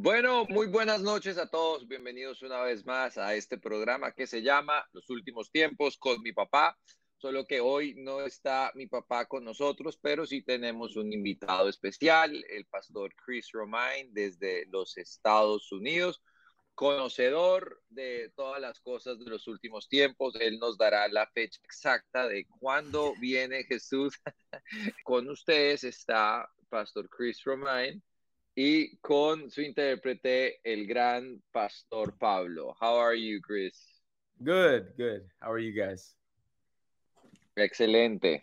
Bueno, muy buenas noches a todos. Bienvenidos una vez más a este programa que se llama Los últimos tiempos con mi papá. Solo que hoy no está mi papá con nosotros, pero sí tenemos un invitado especial, el pastor Chris Romain desde los Estados Unidos, conocedor de todas las cosas de los últimos tiempos. Él nos dará la fecha exacta de cuándo viene Jesús. con ustedes está Pastor Chris Romain y con su intérprete, el gran Pastor Pablo. How are you, Chris? Good, good. How are you guys? Excelente.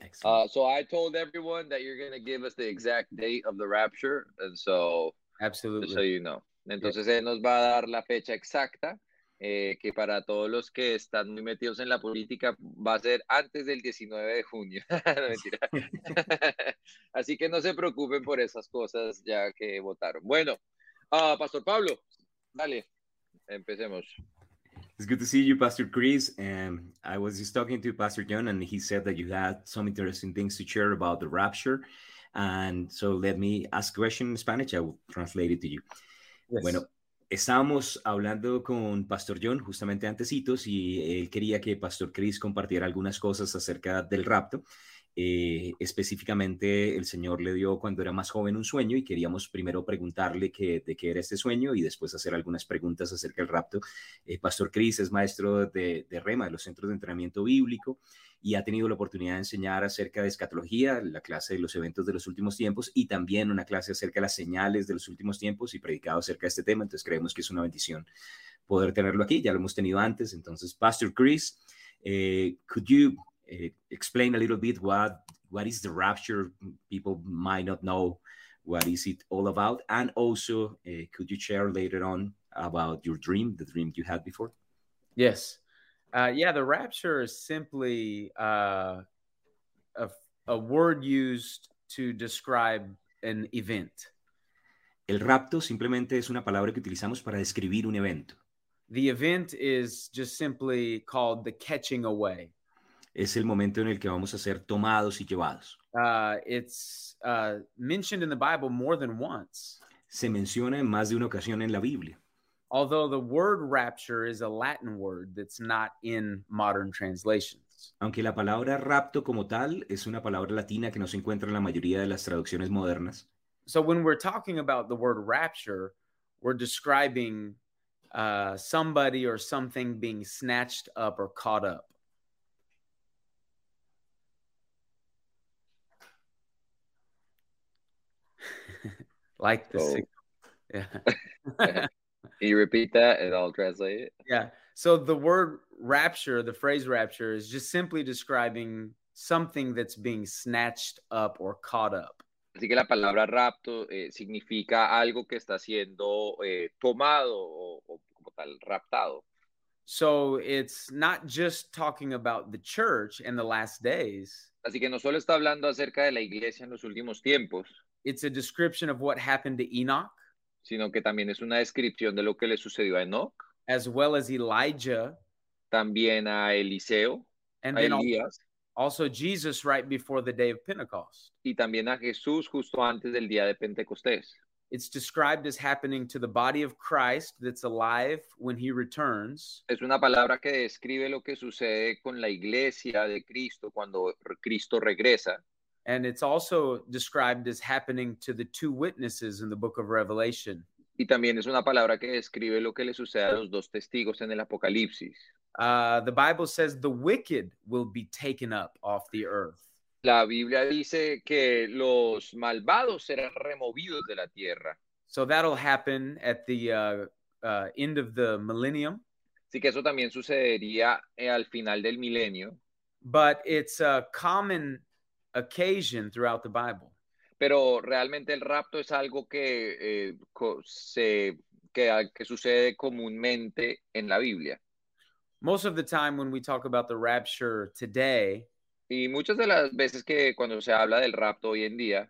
Excellent. Uh, so I told everyone that you're going to give us the exact date of the rapture, and so Absolutely. so you know. Entonces él nos va a dar la fecha exacta, eh, que para todos los que están muy metidos en la política va a ser antes del 19 de junio. No. Así que no se preocupen por esas cosas ya que votaron. Bueno, ah, Pastor Pablo, dale, empecemos. It's good to see you, Pastor Chris. And I was just talking to Pastor John, and he said that you had some interesting things to share about the rapture. And so let me ask a question in Spanish. I will translate it to you. Yes. Bueno, estábamos hablando con Pastor John justamente antecitos y él quería que Pastor Chris compartiera algunas cosas acerca del rapto. Eh, específicamente, el Señor le dio cuando era más joven un sueño y queríamos primero preguntarle que, de qué era este sueño y después hacer algunas preguntas acerca del rapto. Eh, Pastor Chris es maestro de, de REMA, de los Centros de Entrenamiento Bíblico, y ha tenido la oportunidad de enseñar acerca de escatología, la clase de los eventos de los últimos tiempos, y también una clase acerca de las señales de los últimos tiempos y predicado acerca de este tema. Entonces creemos que es una bendición poder tenerlo aquí. Ya lo hemos tenido antes. Entonces, Pastor Chris, eh, could you uh, explain a little bit what what is the rapture? People might not know what is it all about, and also uh, could you share later on about your dream, the dream you had before? Yes. Uh, yeah, the rapture is simply uh, a, a word used to describe an event. El rapto simplemente es una palabra que utilizamos para describir un evento. The event is just simply called the catching away. Es el momento en el que vamos a ser tomados y llevados. Uh, it's uh, mentioned in the Bible more than once. Se menciona en más de una ocasión en la Biblia. Although the word rapture is a Latin word that's not in modern translations. Aunque la palabra rapto como tal es una palabra latina que no se encuentra en la mayoría de las traducciones modernas. So when we're talking about the word rapture, we're describing uh, somebody or something being snatched up or caught up. like the So- signal. Yeah. Can you repeat that and I'll translate it? Yeah. So the word rapture, the phrase rapture, is just simply describing something that's being snatched up or caught up. Así que la palabra rapto eh, significa algo que está siendo eh, tomado o, o como tal raptado. So it's not just talking about the church and the last days, Así que no solo está hablando acerca de la iglesia en los últimos tiempos, it's a description of what happened to Enoch sino que también es una descripción de lo que le sucedió a Enoch, as well as Elijah también a Eliseo, and a then Elías also Jesus right before the day of Pentecost. y también a Jesús justo antes del día de Pentecostés. It's described as happening to the body of Christ that's alive when he returns, Es una palabra que describe lo que sucede con la iglesia de Cristo cuando Cristo regresa. And it's also described as happening to the two witnesses in the book of Revelation. Y también es una palabra que describe lo que le sucede a los dos testigos en el Apocalipsis. Uh, the Bible says the wicked will be taken up off the earth. La Biblia dice que los malvados serán removidos de la tierra. So that'll happen at the uh, uh, end of the millennium. Así que eso también sucedería eh, al final del milenio. But it's a common occasion throughout the Bible. Pero realmente el rapto es algo que, eh, se, que, que sucede comúnmente en la Biblia. Most of the time, when we talk about the rapture today, Y muchas de las veces que cuando se habla del rapto hoy en día,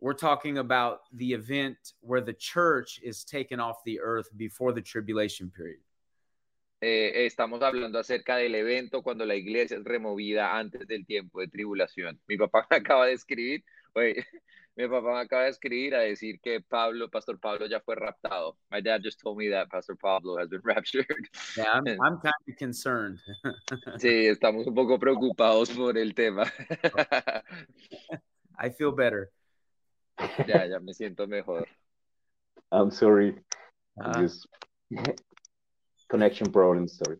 we're talking about the event where the church is taken off the earth before the tribulation period. Eh, estamos hablando acerca del evento cuando la iglesia es removida antes del tiempo de tribulación. Mi papá me acaba de escribir, oye, Mi papá me acaba de escribir a decir que Pablo, Pastor Pablo ya fue raptado. My dad just told me that Pastor Pablo has been raptured. Yeah, I'm, I'm kind of concerned. Sí, estamos un poco preocupados por el tema. I feel better. Ya, ya me siento mejor. I'm sorry. Uh, Just connection problem, sorry.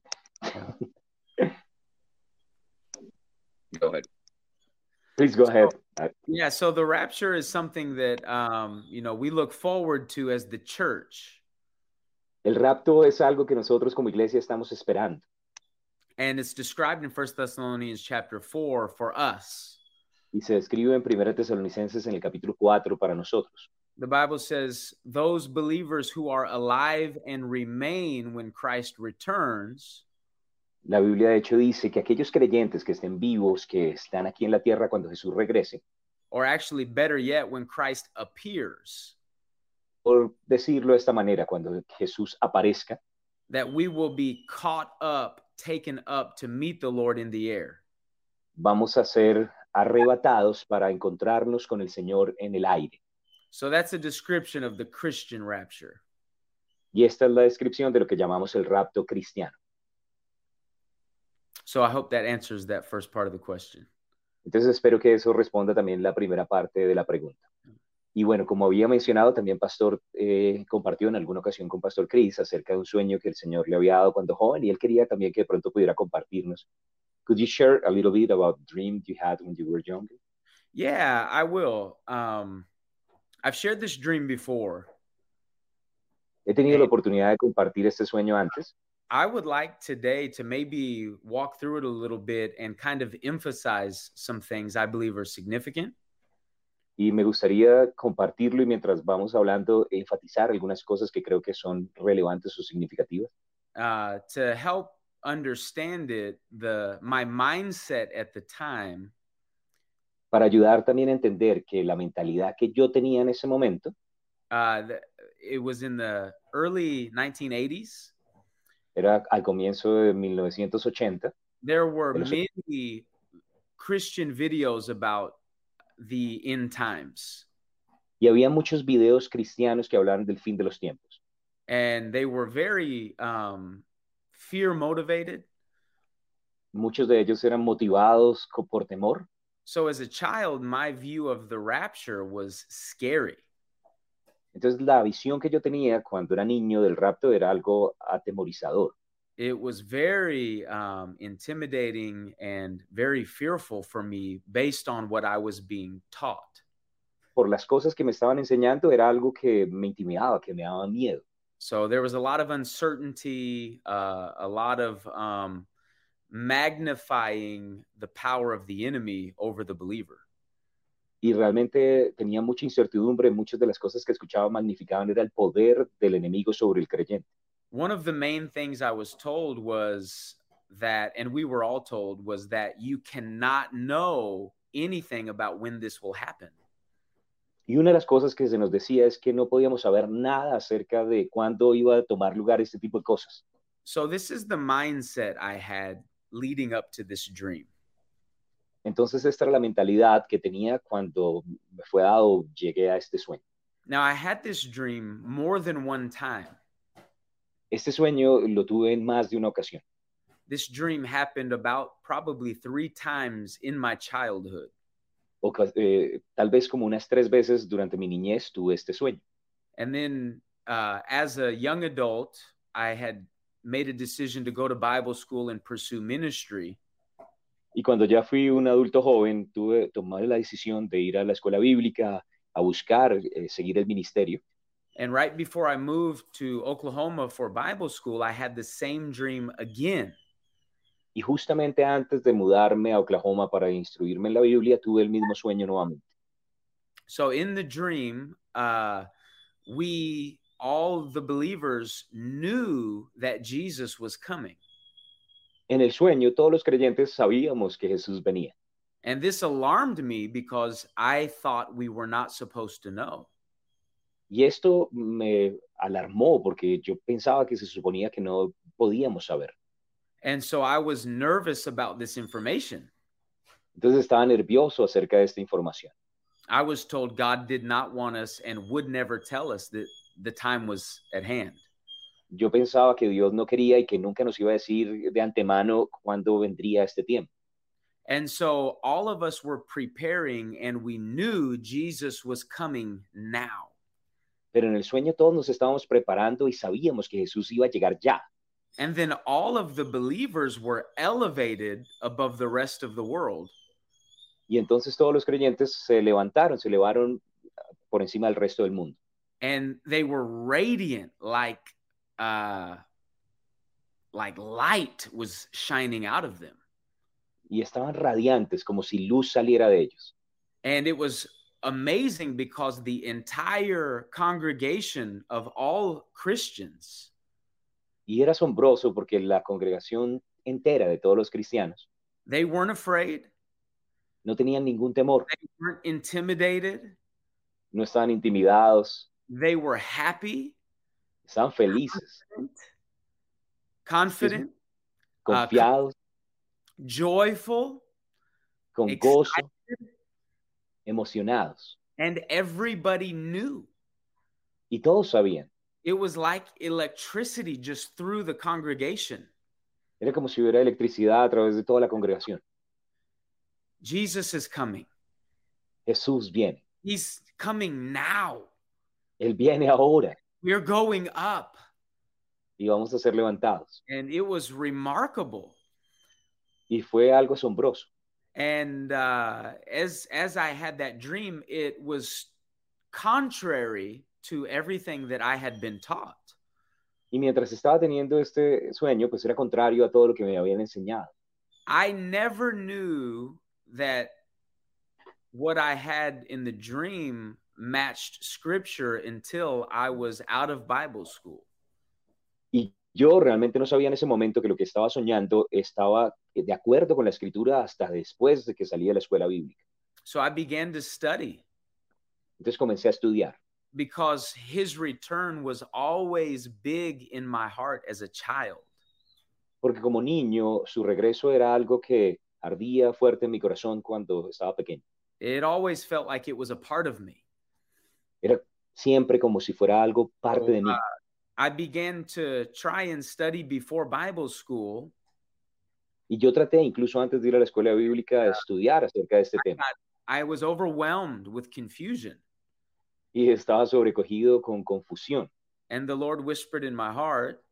Go ahead. Please go ahead. Uh, yeah, so the rapture is something that um, you know we look forward to as the church, El rapto es algo que nosotros como iglesia estamos esperando. and it's described in First Thessalonians chapter four for us. Y se describe en 1 Tesalonicenses en el capítulo 4 para nosotros. The Bible says those believers who are alive and remain when Christ returns La Biblia de hecho dice que aquellos creyentes que estén vivos, que están aquí en la tierra cuando Jesús regrese, or actually better yet, when Christ appears, por decirlo de esta manera, cuando Jesús aparezca, that we will be caught up, taken up to meet the Lord in the air. vamos a ser arrebatados para encontrarnos con el Señor en el aire. So that's a description of the Christian rapture. Y esta es la descripción de lo que llamamos el rapto cristiano. So I hope that answers that first part of the question. Entonces espero que eso responda también la primera parte de la pregunta. Y bueno, como había mencionado, también Pastor eh, compartió en alguna ocasión con Pastor Chris acerca de un sueño que el Señor le había dado cuando joven y él quería también que de pronto pudiera compartirnos. Could you share a little bit about the dream you had when you were younger? Yeah, I will. Um, I've shared this dream before. He tenido la oportunidad de compartir este sueño antes I would like today to maybe walk through it a little bit and kind of emphasize some things I believe are significant. y me gustaría compartirlo y mientras vamos hablando, enfatizar algunas cosas que creo que son relevantes o significativas. Uh, to help understand it, the my mindset at the time para ayudar también a entender que la mentalidad que yo tenía en ese momento uh, the, it was in the early 1980s. era al comienzo de 1980. There were eso- many Christian videos about the end times, Y había muchos videos cristianos que hablaban del fin de los tiempos. and they were very um, fear motivated. Muchos de ellos eran motivados por temor. So as a child, my view of the rapture was scary. Entonces la visión que yo tenía cuando era niño del rapto era algo atemorizador. It was very um, intimidating and very fearful for me based on what I was being taught. Por las cosas que me estaban enseñando era algo que me intimidaba, que me daba miedo. So there was a lot of uncertainty, uh, a lot of um, magnifying the power of the enemy over the believer. Y realmente tenía mucha incertidumbre. Muchas de las cosas que escuchaba magnificaban era el poder del enemigo sobre el creyente. One of the main things I was told was that, and we were all told, was that you cannot know anything about when this will happen. Y una de las cosas que se nos decía es que no podíamos saber nada acerca de cuándo iba a tomar lugar este tipo de cosas. So this is the mindset I had leading up to this dream. Entonces esta era la mentalidad que tenía cuando me fue dado, llegué a este sueño. Now I had this dream more than one time. Este sueño lo tuve en más de una ocasión. This dream happened about probably three times in my childhood. Oca- eh, tal vez como unas tres veces durante mi niñez tuve este sueño. And then uh, as a young adult, I had made a decision to go to Bible school and pursue ministry. Y cuando ya fui un adulto joven, tuve tomé la decisión de ir a la escuela bíblica a buscar eh, seguir el ministerio. And right before I moved to Oklahoma for Bible school, I had the same dream again. Y justamente antes de mudarme a Oklahoma para instruirme en la Biblia, tuve el mismo sueño nuevamente. So in the dream, uh, we all the believers knew that Jesus was coming. En el sueño, todos los creyentes sabíamos que Jesús venía. And this alarmed me because I thought we were not supposed to know. Y esto me alarmó porque yo pensaba que se suponía que no podíamos saber. And so I was nervous about this information. Entonces estaba nervioso acerca de esta información. I was told God did not want us and would never tell us that the time was at hand. Yo pensaba que Dios no quería y que nunca nos iba a decir de antemano cuándo vendría este tiempo. And so all of us were preparing and we knew Jesus was coming now. Pero en el sueño todos nos estábamos preparando y sabíamos que Jesús iba a llegar ya. And then all of the believers were elevated above the rest of the world. Y entonces todos los creyentes se levantaron, se elevaron por encima del resto del mundo. And they were radiant like uh like light was shining out of them. Y estaban radiantes, como si luz saliera de ellos. And it was amazing because the entire congregation of all Christians Y era asombroso porque la congregación entera de todos los cristianos they weren't afraid, no tenían ningún temor, they weren't intimidated, no estaban intimidados, they were happy, estaban felices, confident, uh, confiados, joyful, con excited, gozo, emocionados. and everybody knew. Y todos sabían. It was like electricity just through the congregation. Era como si hubiera electricidad a través de toda la congregación. Jesus is coming. Jesús viene. He's coming now. Él viene ahora We're going up. y vamos a ser levantados. And it was remarkable. Y fue algo asombroso. And uh, as as I had that dream, it was contrary to everything that I had been taught. Y mientras estaba teniendo este sueño, pues era contrario a todo lo que me habían enseñado. I never knew that what I had in the dream matched scripture until I was out of Bible school. Y yo realmente no sabía en ese momento que lo que estaba soñando estaba de acuerdo con la escritura hasta después de que salí de la escuela bíblica. So I began to study Entonces comencé a estudiar, because his return was always big in my heart as a child. porque como niño su regreso era algo que ardía fuerte en mi corazón cuando estaba pequeño. It always felt like it was a part of me. Era siempre como si fuera algo parte de mí. I began to try and study before Bible school, Y yo traté, incluso antes de ir a la escuela bíblica, de estudiar acerca de este tema. I was overwhelmed with confusion. Y estaba sobrecogido con confusión. And the Lord whispered in my heart,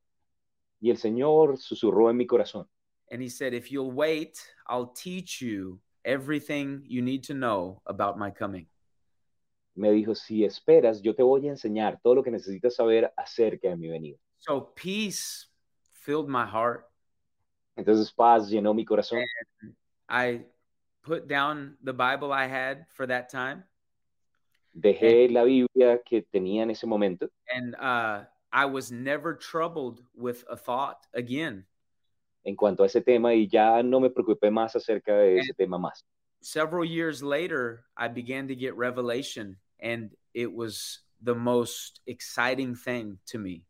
Y el Señor susurró en mi corazón. and He said, If you'll wait, I'll teach you everything you need to know about my coming. Me dijo, si esperas, yo te voy a enseñar todo lo que necesitas saber acerca de mi venida. So peace filled my heart. Entonces paz llenó mi corazón. I put down the Bible I had for that time, Dejé la Biblia que tenía en ese momento and uh, I was never troubled with a thought again. en cuanto a ese tema y ya no me preocupé más acerca de ese tema más. Several years later, I began to get revelation, and it was the most exciting thing to me.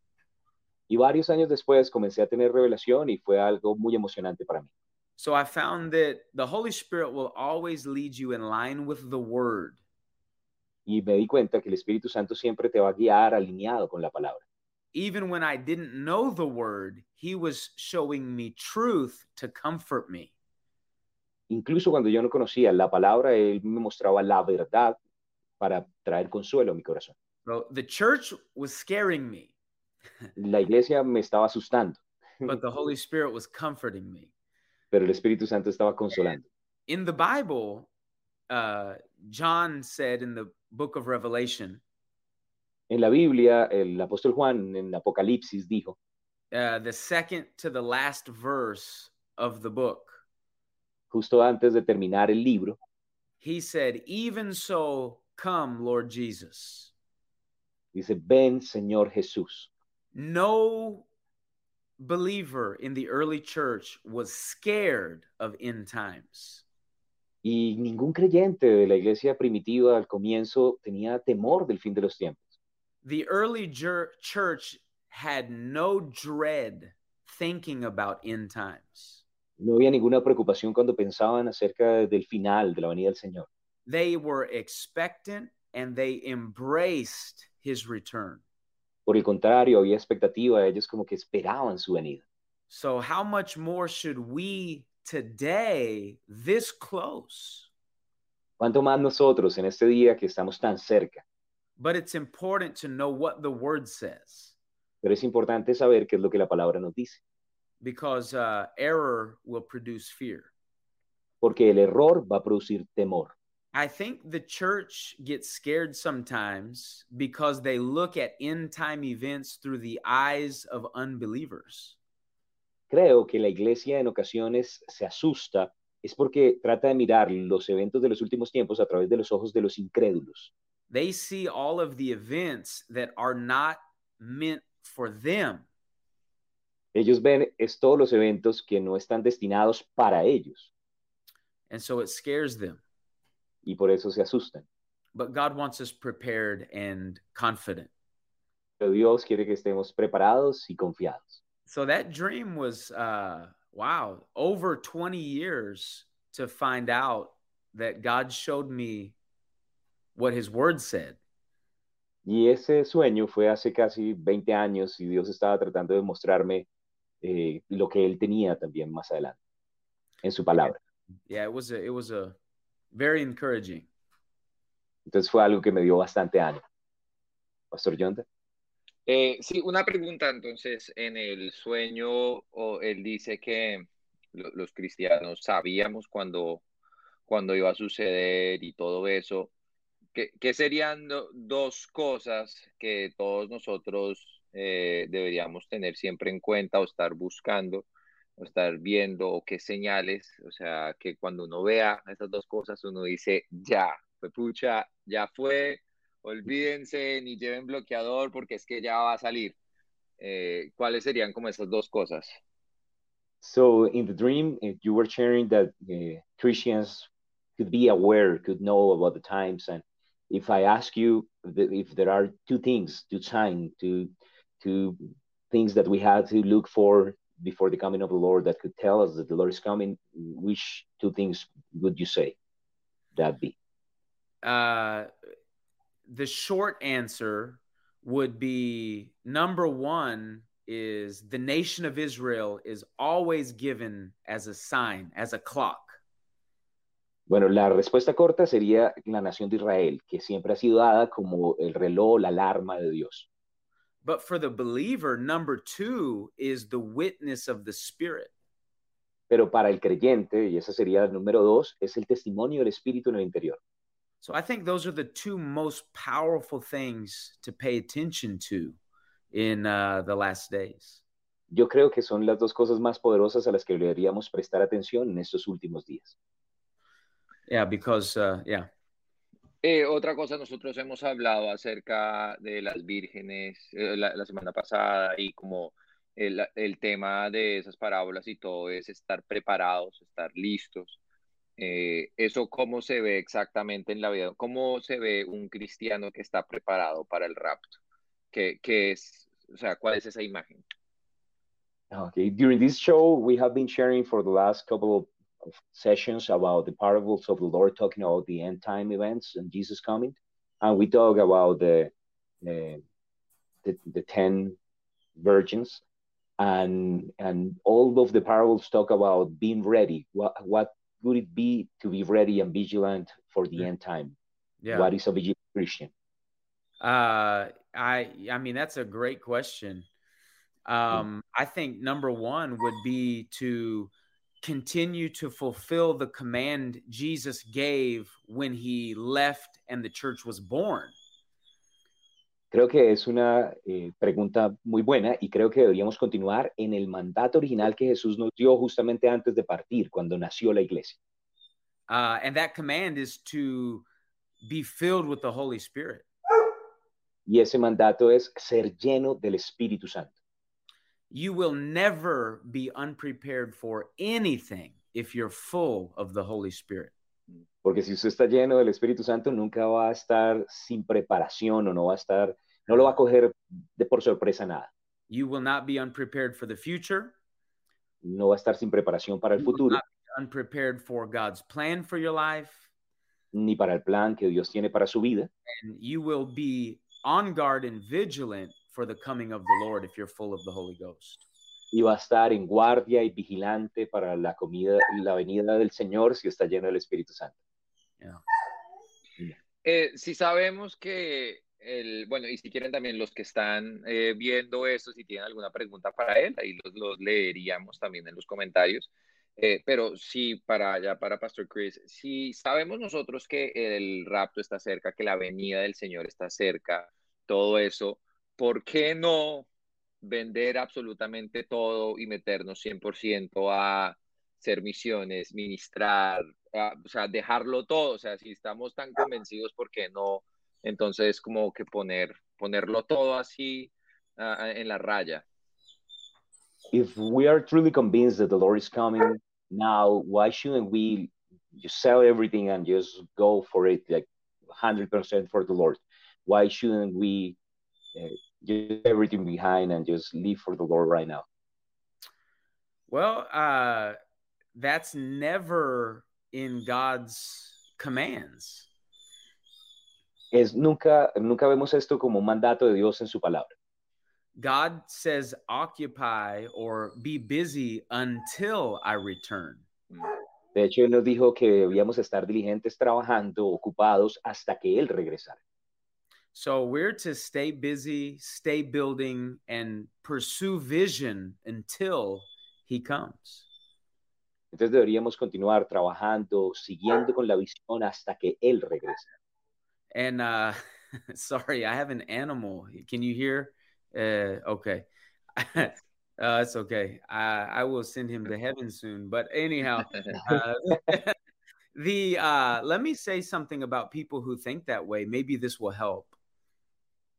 Y varios años después comencé a tener revelación y fue algo muy emocionante para mí. So I found that the Holy Spirit will always lead you in line with the Word. Y me di cuenta que el Espíritu Santo siempre te va a guiar alineado con la palabra. Even when I didn't know the Word, He was showing me truth to comfort me. Incluso cuando yo no conocía la palabra, Él me mostraba la verdad para traer consuelo a mi corazón. The church was scaring me, La iglesia me estaba asustando, but the Holy Spirit was comforting me. pero el Espíritu Santo estaba consolando. In the Bible, uh, John said in the book of Revelation, En la Biblia, el apóstol Juan en Apocalipsis dijo, uh, the second to the last verse of the book, justo antes de terminar el libro, he said, Even so, come, Lord Jesus. dice, ven Señor Jesús. No believer in the early church was scared of end times. Y ningún creyente de la iglesia primitiva al comienzo tenía temor del fin de los tiempos. The early church had no dread thinking about end times. No había ninguna preocupación cuando pensaban acerca del final de la venida del Señor. They were expectant and they embraced his return. Por el contrario, había expectativa, ellos como que esperaban su venida. So, how much more should we today, this close? ¿Cuánto más nosotros en este día que estamos tan cerca? But it's important to know what the word says Pero es importante saber qué es lo que la palabra nos dice, because uh, error will produce fear. porque el error va a producir temor. I think the church gets scared sometimes because they look at end time events through the eyes of unbelievers. Creo que la iglesia en ocasiones se asusta es porque trata de mirar los eventos de los últimos tiempos a través de los ojos de los incrédulos. They see all of the events that are not meant for them. Ellos ven es todos los eventos que no están destinados para ellos And so it scares them. Y por eso se asustan. But God wants us prepared and confident. Pero Dios quiere que estemos preparados y confiados. So that dream was, uh, wow, over 20 years to find out that God showed me what his word said. Y ese sueño fue hace casi 20 años y Dios estaba tratando de mostrarme eh, lo que Él tenía también más adelante en su palabra. Yeah, it was a, it was a very encouraging. Entonces fue algo que me dio bastante ánimo. Pastor Jonathan. Eh, sí, una pregunta entonces, en el sueño, o él dice que lo- los cristianos sabíamos cuando, cuando iba a suceder y todo eso. ¿Qué, qué serían do- dos cosas que todos nosotros eh, deberíamos tener siempre en cuenta o estar buscando o estar viendo o qué señales? O sea, que cuando uno vea esas dos cosas, uno dice, ya, fue pucha, ya fue, olvídense, ni lleven bloqueador porque es que ya va a salir. Eh, ¿cuáles serían como esas dos cosas? So in the dream, eh, you were sharing that uh, Christians could be aware, could know about the times. And if I ask you if there are two things to sign, to two things that we had to look for before the coming of the Lord that could tell us that the Lord is coming, which two things would you say that be? Uh, the short answer would be number one is the nation of Israel is always given as a sign, as a clock. Bueno, la respuesta corta sería la nación de Israel, que siempre ha sido dada como el reloj, la alarma de Dios. But for the believer, number two is the witness of the Spirit. Pero para el creyente, y esa sería el número dos, es el testimonio del Espíritu en el interior. So I think those are the two most powerful things to pay attention to in uh, the last days. Yo creo que son las dos cosas más poderosas a las que deberíamos prestar atención en estos últimos días. Yeah, because, uh, yeah. Eh, otra cosa, nosotros hemos hablado acerca de las vírgenes eh, la, semana pasada y como el, tema de esas parábolas y todo es estar preparados, estar listos. Eh, eso cómo se ve exactamente en la vida, cómo se ve un cristiano que está preparado para el rapto, ¿Qué, qué es, o sea, cuál es esa imagen? Okay, during this show, we have been sharing for the last couple of sessions about the parables of the Lord, talking about the end time events and Jesus coming, and we talk about the the, the, the ten virgins, and and all of the parables talk about being ready. What what would it be to be ready and vigilant for the end time? Yeah. What is a vigilant Christian? Uh, I I mean that's a great question. Um, I think number one would be to continue to fulfill the command Jesus gave when he left and the church was born. Creo que es una eh, pregunta muy buena y creo que deberíamos continuar en el mandato original que Jesús nos dio justamente antes de partir, cuando nació la iglesia. Uh, and that command is to be filled with the Holy Spirit. Y ese mandato es ser lleno del Espíritu Santo. You will never be unprepared for anything if you're full of the Holy Spirit. Porque si usted está lleno del Espíritu Santo, nunca va a estar sin preparación o no va a estar, no lo va a coger de por sorpresa nada. You will not be unprepared for the future, No va a estar sin preparación para el You will futuro. unprepared for God's plan for your life. ni para el plan que Dios tiene para su vida. And you will be on guard and vigilant for the coming of the Lord if you're full of the Holy Ghost. Y va a estar en guardia y vigilante para la comida, la venida del Señor si está lleno del Espíritu Santo. Eh, si sabemos que el, bueno, y si quieren también los que están eh, viendo esto, si tienen alguna pregunta para él, ahí los, los leeríamos también en los comentarios. Eh, pero sí, para allá, para Pastor Chris, si sabemos nosotros que el rapto está cerca, que la venida del Señor está cerca, todo eso, ¿por qué no vender absolutamente todo y meternos 100% a hacer misiones, ministrar, o sea, dejarlo todo? O sea, si estamos tan convencidos, ¿por qué no? Entonces, como que poner, ponerlo todo así uh, en la raya. If we are truly convinced that the Lord is coming, now why shouldn't we just sell everything and just go for it like 100% for the lord why shouldn't we uh, just everything behind and just live for the lord right now well uh that's never in god's commands es nunca nunca vemos esto como un mandato de dios en su palabra God says, occupy or be busy until I return. De hecho, Él nos dijo que debíamos estar diligentes trabajando, ocupados, hasta que Él regresara. So we're to stay busy, stay building, and pursue vision until He comes. Entonces deberíamos continuar trabajando, siguiendo con la visión hasta que Él regrese. And uh, sorry, I have an animal. Can you hear? Uh, okay. uh, it's okay. I, I will send him to heaven soon. But anyhow, uh, the uh, let me say something about people who think that way. Maybe this will help.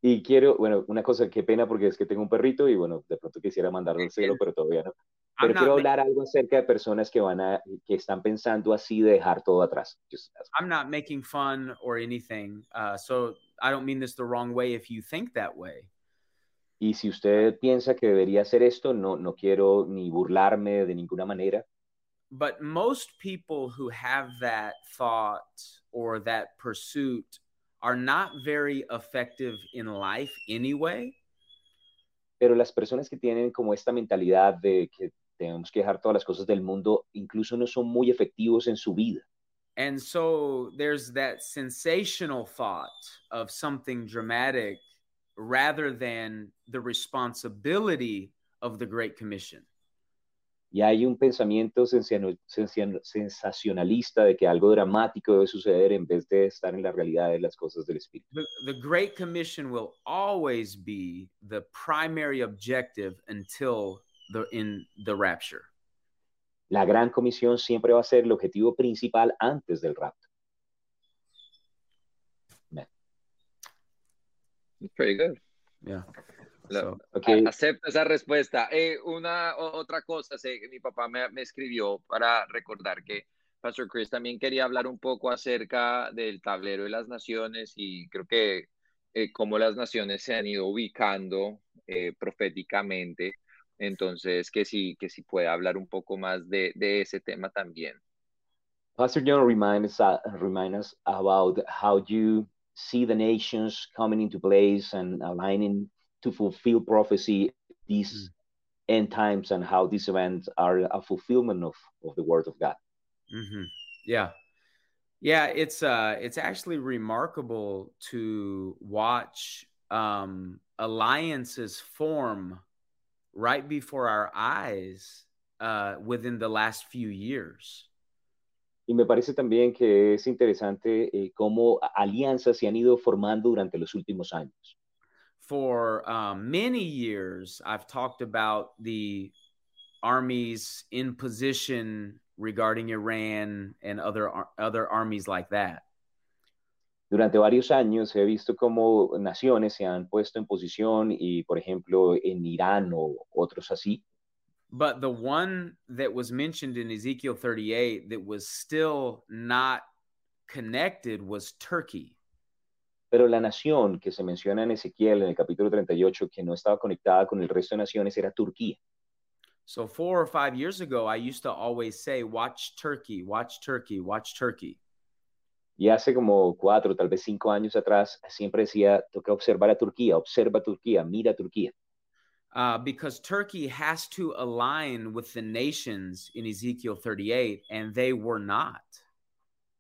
Y quiero, bueno, una cosa, qué pena porque es que tengo un perrito y bueno, de pronto quisiera mandarlo al cielo, pero todavía no. Pero quiero hablar algo acerca de personas que van a, que están pensando así de dejar todo atrás. Just, I'm not making fun or anything, uh, so I don't mean this the wrong way if you think that way. Y si usted piensa que debería hacer esto, no, no quiero ni burlarme de ninguna manera. But most people who have that thought or that pursuit are not very effective in life anyway. Pero las personas que tienen como esta mentalidad de que tenemos que dejar todas las cosas del mundo, incluso no son muy efectivos en su vida. And so there's that sensational thought of something dramatic rather than the responsibility of the Great Commission. Y hay un pensamiento sensacionalista de que algo dramático debe suceder en vez de estar en la realidad de las cosas del Espíritu. The, the Great Commission will always be the primary objective until the, in the rapture. La gran comisión siempre va a ser el objetivo principal antes del rapto. Pretty good. Yeah. So, okay. Acepto esa respuesta. Eh, una otra cosa, sé, mi papá me, me, escribió para recordar que Pastor Chris también quería hablar un poco acerca del tablero de las naciones y creo que eh, cómo las naciones se han ido ubicando eh, proféticamente. Entonces, que sí, que sí pueda hablar un poco más de, de ese tema también. Pastor John remind us, uh, remind us about how you see the nations coming into place and aligning to fulfill prophecy these mm. end times and how these events are a fulfillment of, of the word of God. Mm-hmm. Yeah. Yeah, it's uh it's actually remarkable to watch um alliances form right before our eyes uh within the last few years. Y me parece también que es interesante eh, cómo alianzas se han ido formando durante los últimos años. For um, many years, I've talked about the armies in position regarding Iran and other, other armies like that. Durante varios años he visto cómo naciones se han puesto en posición y, por ejemplo, en Irán o otros así. But the one that was mentioned in Ezekiel 38 that was still not connected was Turkey. Pero la nación que se menciona en Ezequiel en el capítulo 38 que no estaba conectada con el resto de naciones era Turquía. So four or five years ago, I used to always say, "Watch Turkey, watch Turkey, watch Turkey." Y hace como cuatro, tal vez cinco años atrás, siempre decía, toca observar a Turquía, observa a Turquía, mira a Turquía. Uh, because Turkey has to align with the nations in Ezekiel 38, and they were not.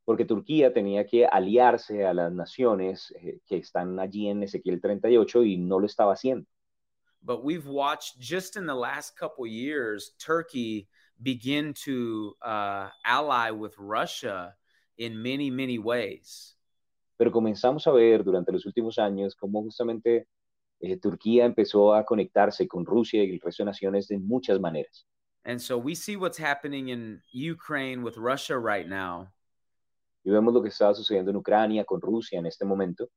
Porque Turquía tenía que aliarse a las naciones eh, que están allí en Ezequiel 38 y no lo estaba haciendo. But we've watched just in the last couple years Turkey begin to uh, ally with Russia in many, many ways. Pero comenzamos a ver durante los últimos años cómo justamente eh, Turquía empezó a conectarse con Rusia y el resto de naciones de muchas maneras. And so we see what's happening in Ukraine with Russia right now. Y vemos lo que está sucediendo en Ucrania con Rusia en este momento.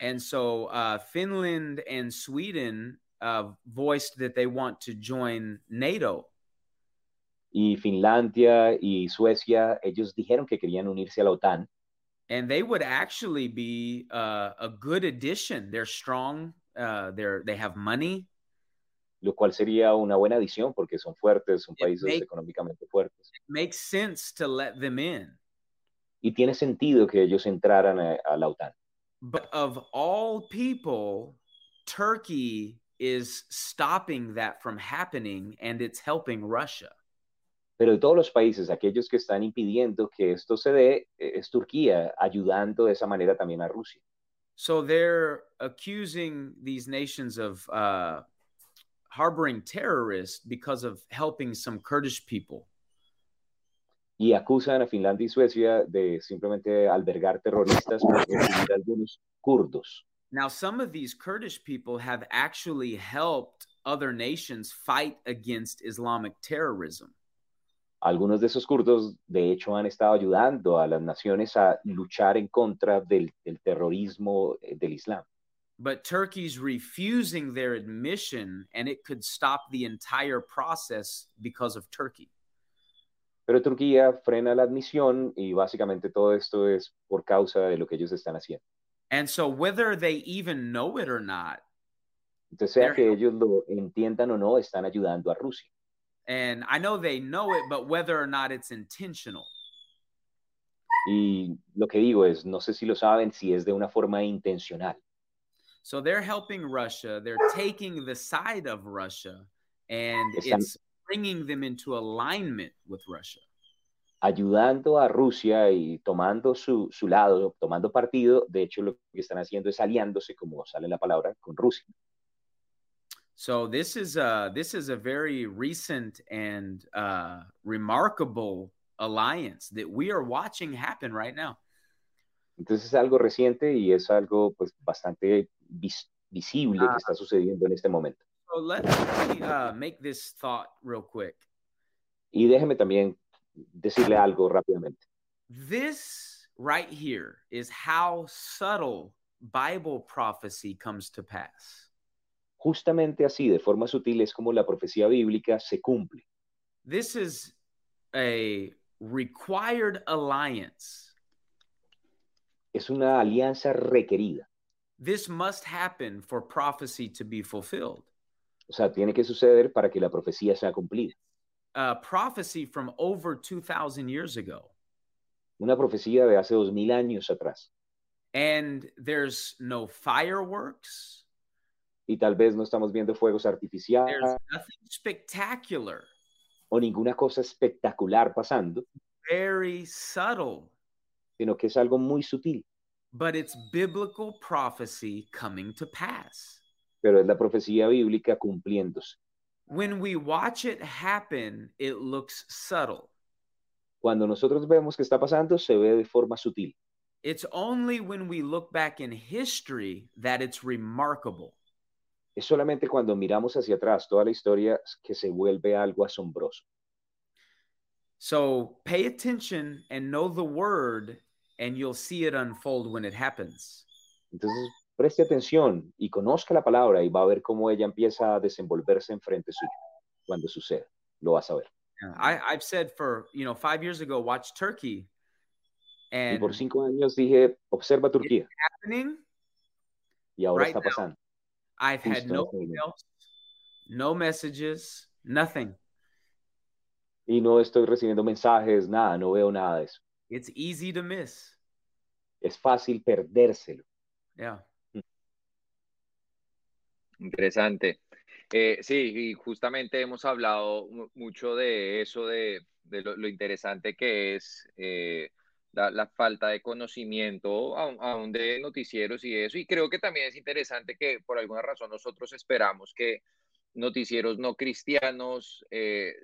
And so uh, Finland and Sweden uh, voiced that they want to join NATO. Y Finlandia y Suecia, ellos dijeron que querían unirse a la OTAN. And they would actually be uh, a good addition. They're strong. Uh, they're they have money. lo cual sería una buena adición porque son fuertes, son It países económicamente fuertes. Makes sense to let them in. Y tiene sentido que ellos entraran a, a la OTAN. But of all people, Turkey is stopping that from happening and it's helping Russia. Pero de todos los países, aquellos que están impidiendo que esto se dé, es Turquía, ayudando de esa manera también a Rusia. So they're accusing these nations of uh, harboring terrorists because of helping some Kurdish people. Y acusan a Finlandia y Suecia de simplemente albergar terroristas a algunos kurdos. Now, some of these Kurdish people have actually helped other nations fight against Islamic terrorism. Algunos de esos kurdos, de hecho, han estado ayudando a las naciones a luchar en contra del, del terrorismo eh, del Islam. But Turkey's refusing their admission, and it could stop the entire process because of Turkey. Pero Turquía frena la admisión y básicamente todo esto es por causa de lo que ellos están haciendo. And so, whether they even know it or not, Entonces, sea que ellos lo entiendan o no, están ayudando a Rusia. and I know they know it, but whether or not it's intentional. Y lo que digo es, no sé si lo saben, si es de una forma intencional. So they're helping Russia. They're taking the side of Russia, and Están- it's bringing them into alignment with Russia. ayudando a Rusia y tomando su, su lado, tomando partido, de hecho lo que están haciendo es aliándose, como sale la palabra, con Rusia. So this is a this is a very recent and uh, remarkable alliance that we are watching happen right now. Entonces es algo reciente y es algo pues bastante vis- visible que está sucediendo en este momento. So let, me uh, make this thought real quick. Y déjeme también decirle algo rápidamente. This right here is how subtle Bible prophecy comes to pass. Justamente así, de forma sutil, es como la profecía bíblica se cumple. This is a required alliance. Es una alianza requerida. This must happen for prophecy to be fulfilled. O sea, tiene que suceder para que la profecía sea cumplida. Uh, prophecy from over 2,000 years ago. Una profecía de hace dos mil años atrás. And there's no fireworks, Y tal vez no estamos viendo fuegos there's artificiales nothing spectacular, o ninguna cosa espectacular pasando, very subtle, sino que es algo muy sutil. but it's biblical prophecy coming to pass. Pero es la profecía bíblica cumpliéndose. When we watch it happen, it looks subtle. Cuando nosotros vemos que está pasando, se ve de forma sutil. It's only when we look back in history that it's remarkable. Es solamente cuando miramos hacia atrás toda la historia que se vuelve algo asombroso. So pay attention and know the word, and you'll see it unfold when it happens. Entonces, preste atención y conozca la palabra y va a ver cómo ella empieza a desenvolverse en frente suyo. Cuando suceda, lo vas a ver. I, I've said for you know five years ago, watch Turkey, Y and por cinco años dije, observa Turquía y ahora right está now. pasando. I've had Justo no este momento. emails, no messages, nothing. Y no estoy recibiendo mensajes, nada, no veo nada de eso. It's easy to miss. es fácil perdérselo. Yeah. Interesante. Eh, sí, y justamente hemos hablado mucho de eso, de, lo, interesante que es eh, la, falta de conocimiento, aún, de noticieros y eso. Y creo que también es interesante que por alguna razón nosotros esperamos que noticieros no cristianos eh,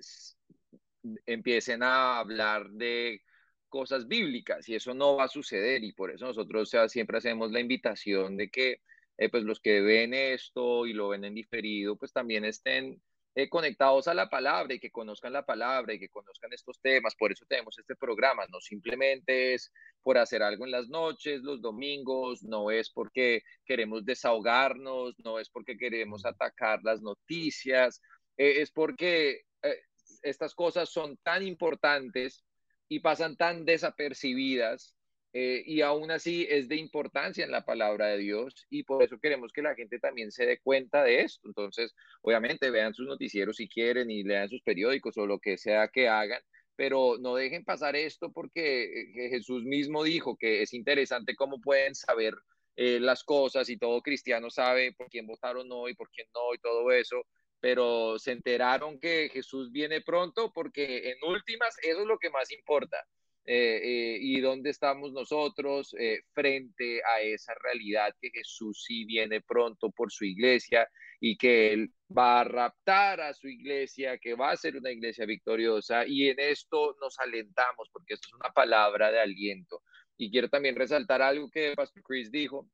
empiecen a hablar de cosas bíblicas y eso no va a suceder y por eso nosotros siempre hacemos la invitación de que eh, pues los que ven esto y lo ven en diferido pues también estén eh, conectados a la palabra y que conozcan la palabra y que conozcan estos temas. Por eso tenemos este programa. No simplemente es por hacer algo en las noches, los domingos, no es porque queremos desahogarnos, no es porque queremos atacar las noticias, eh, es porque eh, estas cosas son tan importantes y pasan tan desapercibidas eh, y aún así es de importancia en la palabra de Dios y por eso queremos que la gente también se dé cuenta de esto. Entonces, obviamente, vean sus noticieros si quieren y lean sus periódicos o lo que sea que hagan, pero no dejen pasar esto porque eh, Jesús mismo dijo que es interesante cómo pueden saber eh, las cosas y todo cristiano sabe por quién votaron no y por quién no y todo eso, pero se enteraron que Jesús viene pronto porque en últimas eso es lo que más importa. Eh, eh, y dónde estamos nosotros eh, frente a esa realidad que Jesús sí viene pronto por su iglesia y que Él va a raptar a su iglesia, que va a ser una iglesia victoriosa y en esto nos alentamos porque esto es una palabra de aliento. Y quiero también resaltar algo que Pastor Chris dijo,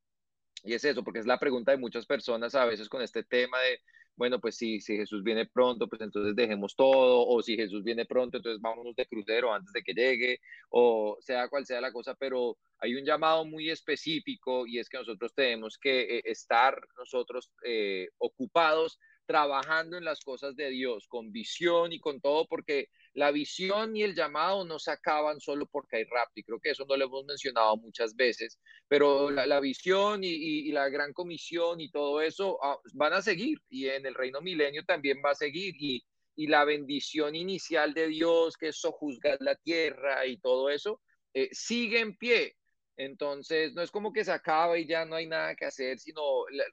y es eso, porque es la pregunta de muchas personas a veces con este tema de, bueno, pues si, si Jesús viene pronto, pues entonces dejemos todo, o si Jesús viene pronto, entonces vámonos de crucero antes de que llegue, o sea cual sea la cosa, pero hay un llamado muy específico y es que nosotros tenemos que eh, estar nosotros eh, ocupados trabajando en las cosas de Dios, con visión y con todo, porque la visión y el llamado no se acaban solo porque hay rap, y creo que eso no lo hemos mencionado muchas veces, pero la, visión y, la gran comisión y todo eso ah, van a seguir, y en el reino milenio también va a seguir, y, la bendición inicial de Dios, que eso juzga la tierra y todo eso, eh, sigue en pie. Entonces, no es como que se acaba y ya no hay nada que hacer, sino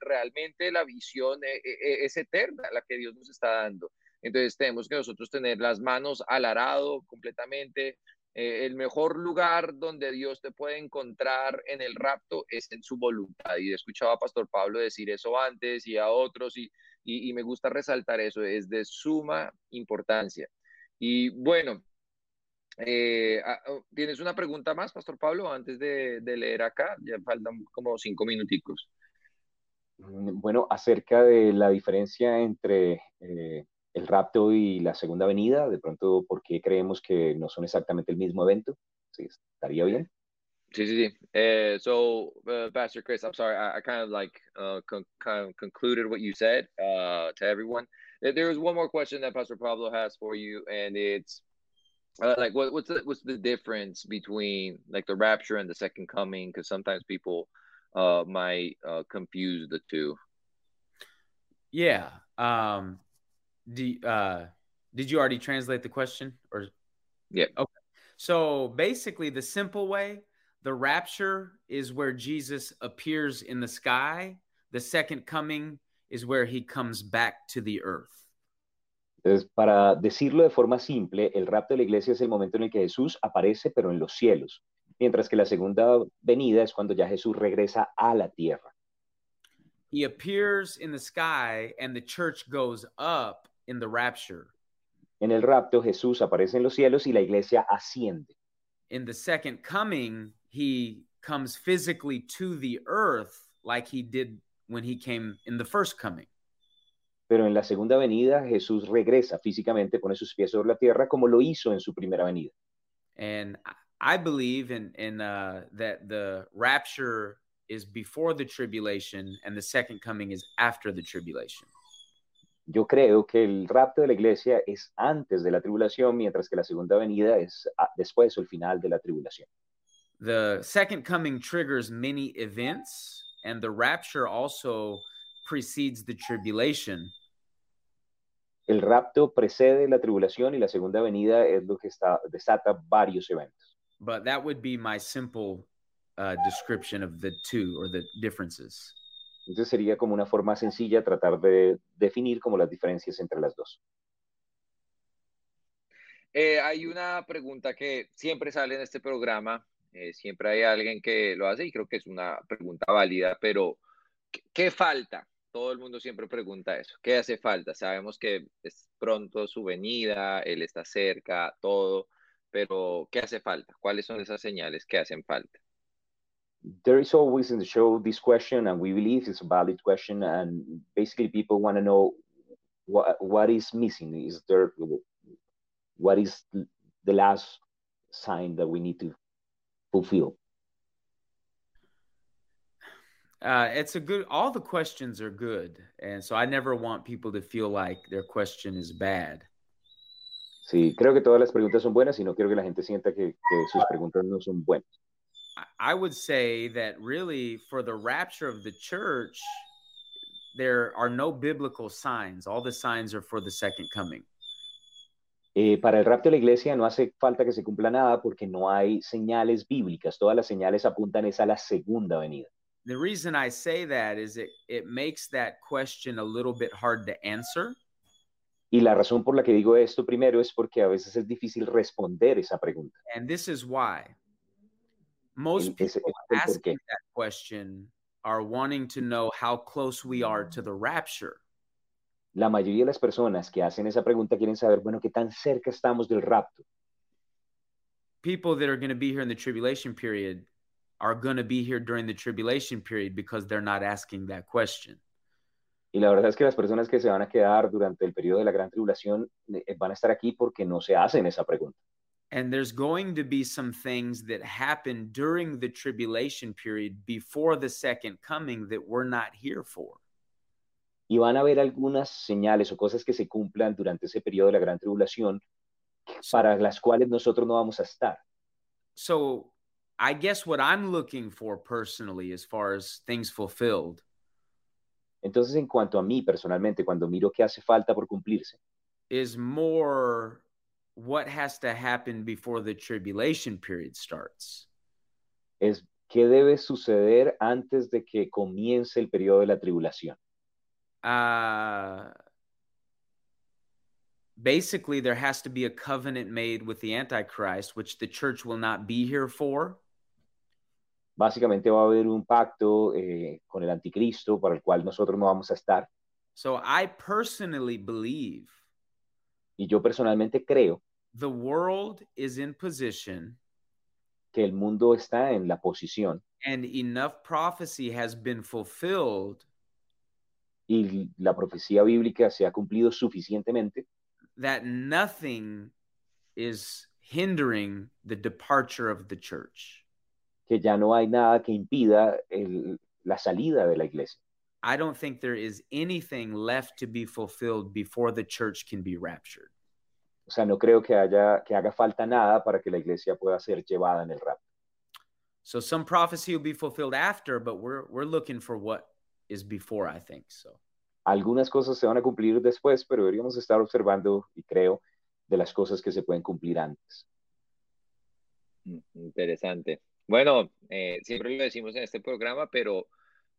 realmente la visión eh, eh, es eterna, la que Dios nos está dando. Entonces tenemos que nosotros tener las manos al arado completamente. Eh, el mejor lugar donde Dios te puede encontrar en el rapto es en su voluntad. Y he escuchado a Pastor Pablo decir eso antes y a otros y, y, me gusta resaltar eso, es de suma importancia. Y bueno, eh, ah, oh, ¿tienes una pregunta más, Pastor Pablo, antes de, de leer acá? Ya faltan como cinco minuticos. Mm, bueno, acerca de la diferencia entre eh, el rapto y la segunda venida, de pronto, ¿por qué creemos que no son exactamente el mismo evento? Sí, estaría bien. Sí, sí, sí. Uh, so, uh, Pastor Chris, I'm sorry, I, I kind of like uh, con kind of concluded what you said uh, to everyone. There is one more question that Pastor Pablo has for you, and it's uh, like, what, what's the what's the difference between like the rapture and the second coming? Because sometimes people uh, might uh, confuse the two. Yeah. Um, do uh did you already translate the question or yeah okay so basically the simple way the rapture is where jesus appears in the sky the second coming is where he comes back to the earth Entonces, para decirlo de forma simple, el rapto de la iglesia es el momento en el que Jesús aparece, pero en los cielos, mientras que la segunda venida es cuando ya Jesús regresa a la tierra. He appears in the sky and the church goes up in the rapture. En el rapto Jesús aparece en los cielos y la iglesia asciende. In the second coming, he comes physically to the earth like he did when he came in the first coming. Pero en la segunda venida Jesús regresa físicamente, pone sus pies sobre la tierra como lo hizo en su primera venida. And I believe in, in uh, that the rapture is before the tribulation and the second coming is after the tribulation. Yo creo que el rapto de la iglesia es antes de la tribulación, mientras que la segunda venida es después o el final de la tribulación. The second coming triggers many events, and the rapture also precedes the tribulation. El rapto precede la tribulación y la segunda venida es lo que está, desata varios eventos. But that would be my simple uh, description of the two or the differences. Entonces sería como una forma sencilla tratar de definir como las diferencias entre las dos. Eh, hay una pregunta que siempre sale en este programa, eh, siempre hay alguien que lo hace y creo que es una pregunta válida, pero ¿qué, qué falta? Todo el mundo siempre pregunta eso. ¿Qué hace falta? Sabemos que es pronto su venida, él está cerca, todo, pero ¿qué hace falta? ¿Cuáles son esas señales que hacen falta? There is always in the show this question, and we believe it's a valid question, and basically people want to know what what is missing. Is there what is the last sign that we need to fulfill? Uh, it's a good. All the questions are good, and so I never want people to feel like their question is bad. Sí, creo que todas las preguntas son buenas y no quiero que la gente sienta que, que sus preguntas no son buenas. I- would say that really for the rapture of the church, there are no biblical signs. All the signs are for the second coming. Eh, para el rapto de la iglesia no hace falta que se cumpla nada porque no hay señales bíblicas. Todas las señales apuntan es a la segunda venida. The reason I say that is it it makes that question a little bit hard to answer. Y la razón por la que digo esto primero es porque a veces es difícil responder esa pregunta. And this is why. Most ese- people ese asking that question are wanting to know how close we are to the rapture. La mayoría de las personas que hacen esa pregunta quieren saber, bueno, qué tan cerca estamos del rapto. People that are going to be here in the tribulation period are going to be here during the tribulation period because they're not asking that question. Y la verdad es que las personas que se van a quedar durante el periodo de la gran tribulación eh, van a estar aquí porque no se hacen esa pregunta. And there's going to be some things that happen during the tribulation period before the second coming that we're not here for. Y van a haber algunas señales o cosas que se cumplan durante ese periodo de la gran tribulación para las cuales nosotros no vamos a estar. So, I guess what I'm looking for personally, as far as things fulfilled, Entonces, en cuanto a mí personalmente, cuando miro qué hace falta por cumplirse, is more what has to happen before the tribulation period starts. es qué debe suceder antes de que comience el periodo de la tribulación. Uh, basically, there has to be a covenant made with the Antichrist, which the church will not be here for. Básicamente va a haber un pacto eh, con el anticristo para el cual nosotros no vamos a estar. So, I personally believe Y yo personalmente creo the world is in position que el mundo está en la posición and enough prophecy has been fulfilled y la profecía bíblica se ha cumplido suficientemente that nothing is hindering the departure of the church. Que ya no hay nada que impida el- la salida de la iglesia. I don't think there is anything left to be fulfilled before the church can be raptured. O sea, no creo que haya que haga falta nada para que la iglesia pueda ser llevada en el rapto. So some prophecy will be fulfilled after, but we're we're looking for what is before, I think. So Algunas cosas se van a cumplir después, pero deberíamos estar observando, y creo, de las cosas que se pueden cumplir antes. Mm, Interesante. Bueno, eh, siempre lo decimos en este programa, pero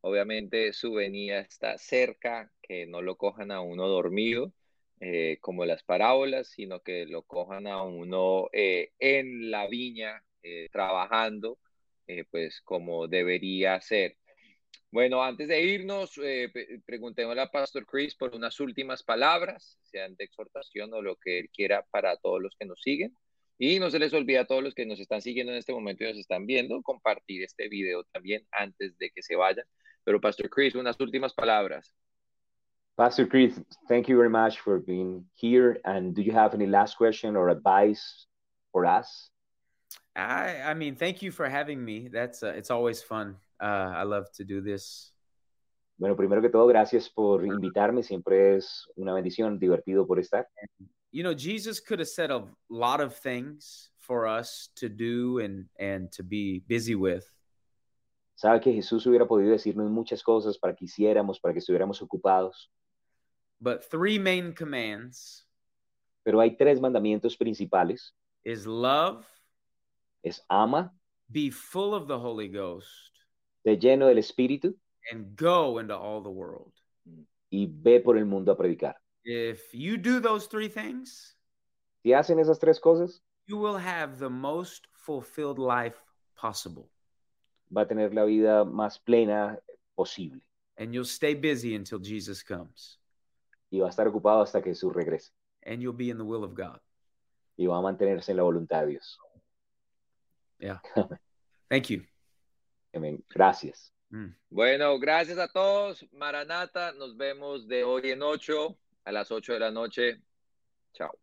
obviamente su venida está cerca, que no lo cojan a uno dormido, eh, como las parábolas, sino que lo cojan a uno eh, en la viña, eh, trabajando, eh, pues como debería ser. Bueno, antes de irnos, preguntémosle a Pastor Chris por unas últimas palabras, sean de exhortación o lo que él quiera para todos los que nos siguen. Y no se les olvide a todos los que nos están siguiendo en este momento y nos están viendo, compartir este video también antes de que se vayan. Pero Pastor Chris, unas últimas palabras. Pastor Chris, thank you very much for being here. And do you have any last question or advice for us? I I mean, thank you for having me. That's uh, it's always fun. Uh, I love to do this. Bueno, primero que todo, gracias por invitarme. Siempre es una bendición, divertido por estar. You know, Jesus could have said a lot of things for us to do and and to be busy with. Sabe que Jesús hubiera podido decirnos muchas cosas para que hiciéramos, para que estuviéramos ocupados, But three main commands pero hay tres mandamientos principales. is love, Es ama, be full of the Holy Ghost, de lleno del Espíritu and go into all the world. y ve por el mundo a predicar. If you do those three things, Si hacen esas tres cosas, you will have the most fulfilled life possible. va a tener la vida más plena posible And you'll stay busy until Jesus comes. y va a estar ocupado hasta que Jesús regrese And you'll be in the will of God. y va a mantenerse en la voluntad de Dios. Yeah. Thank you. Amén. Gracias. Mm. Bueno, gracias a todos. Maranata, nos vemos de hoy en ocho a las ocho de la noche. Chao.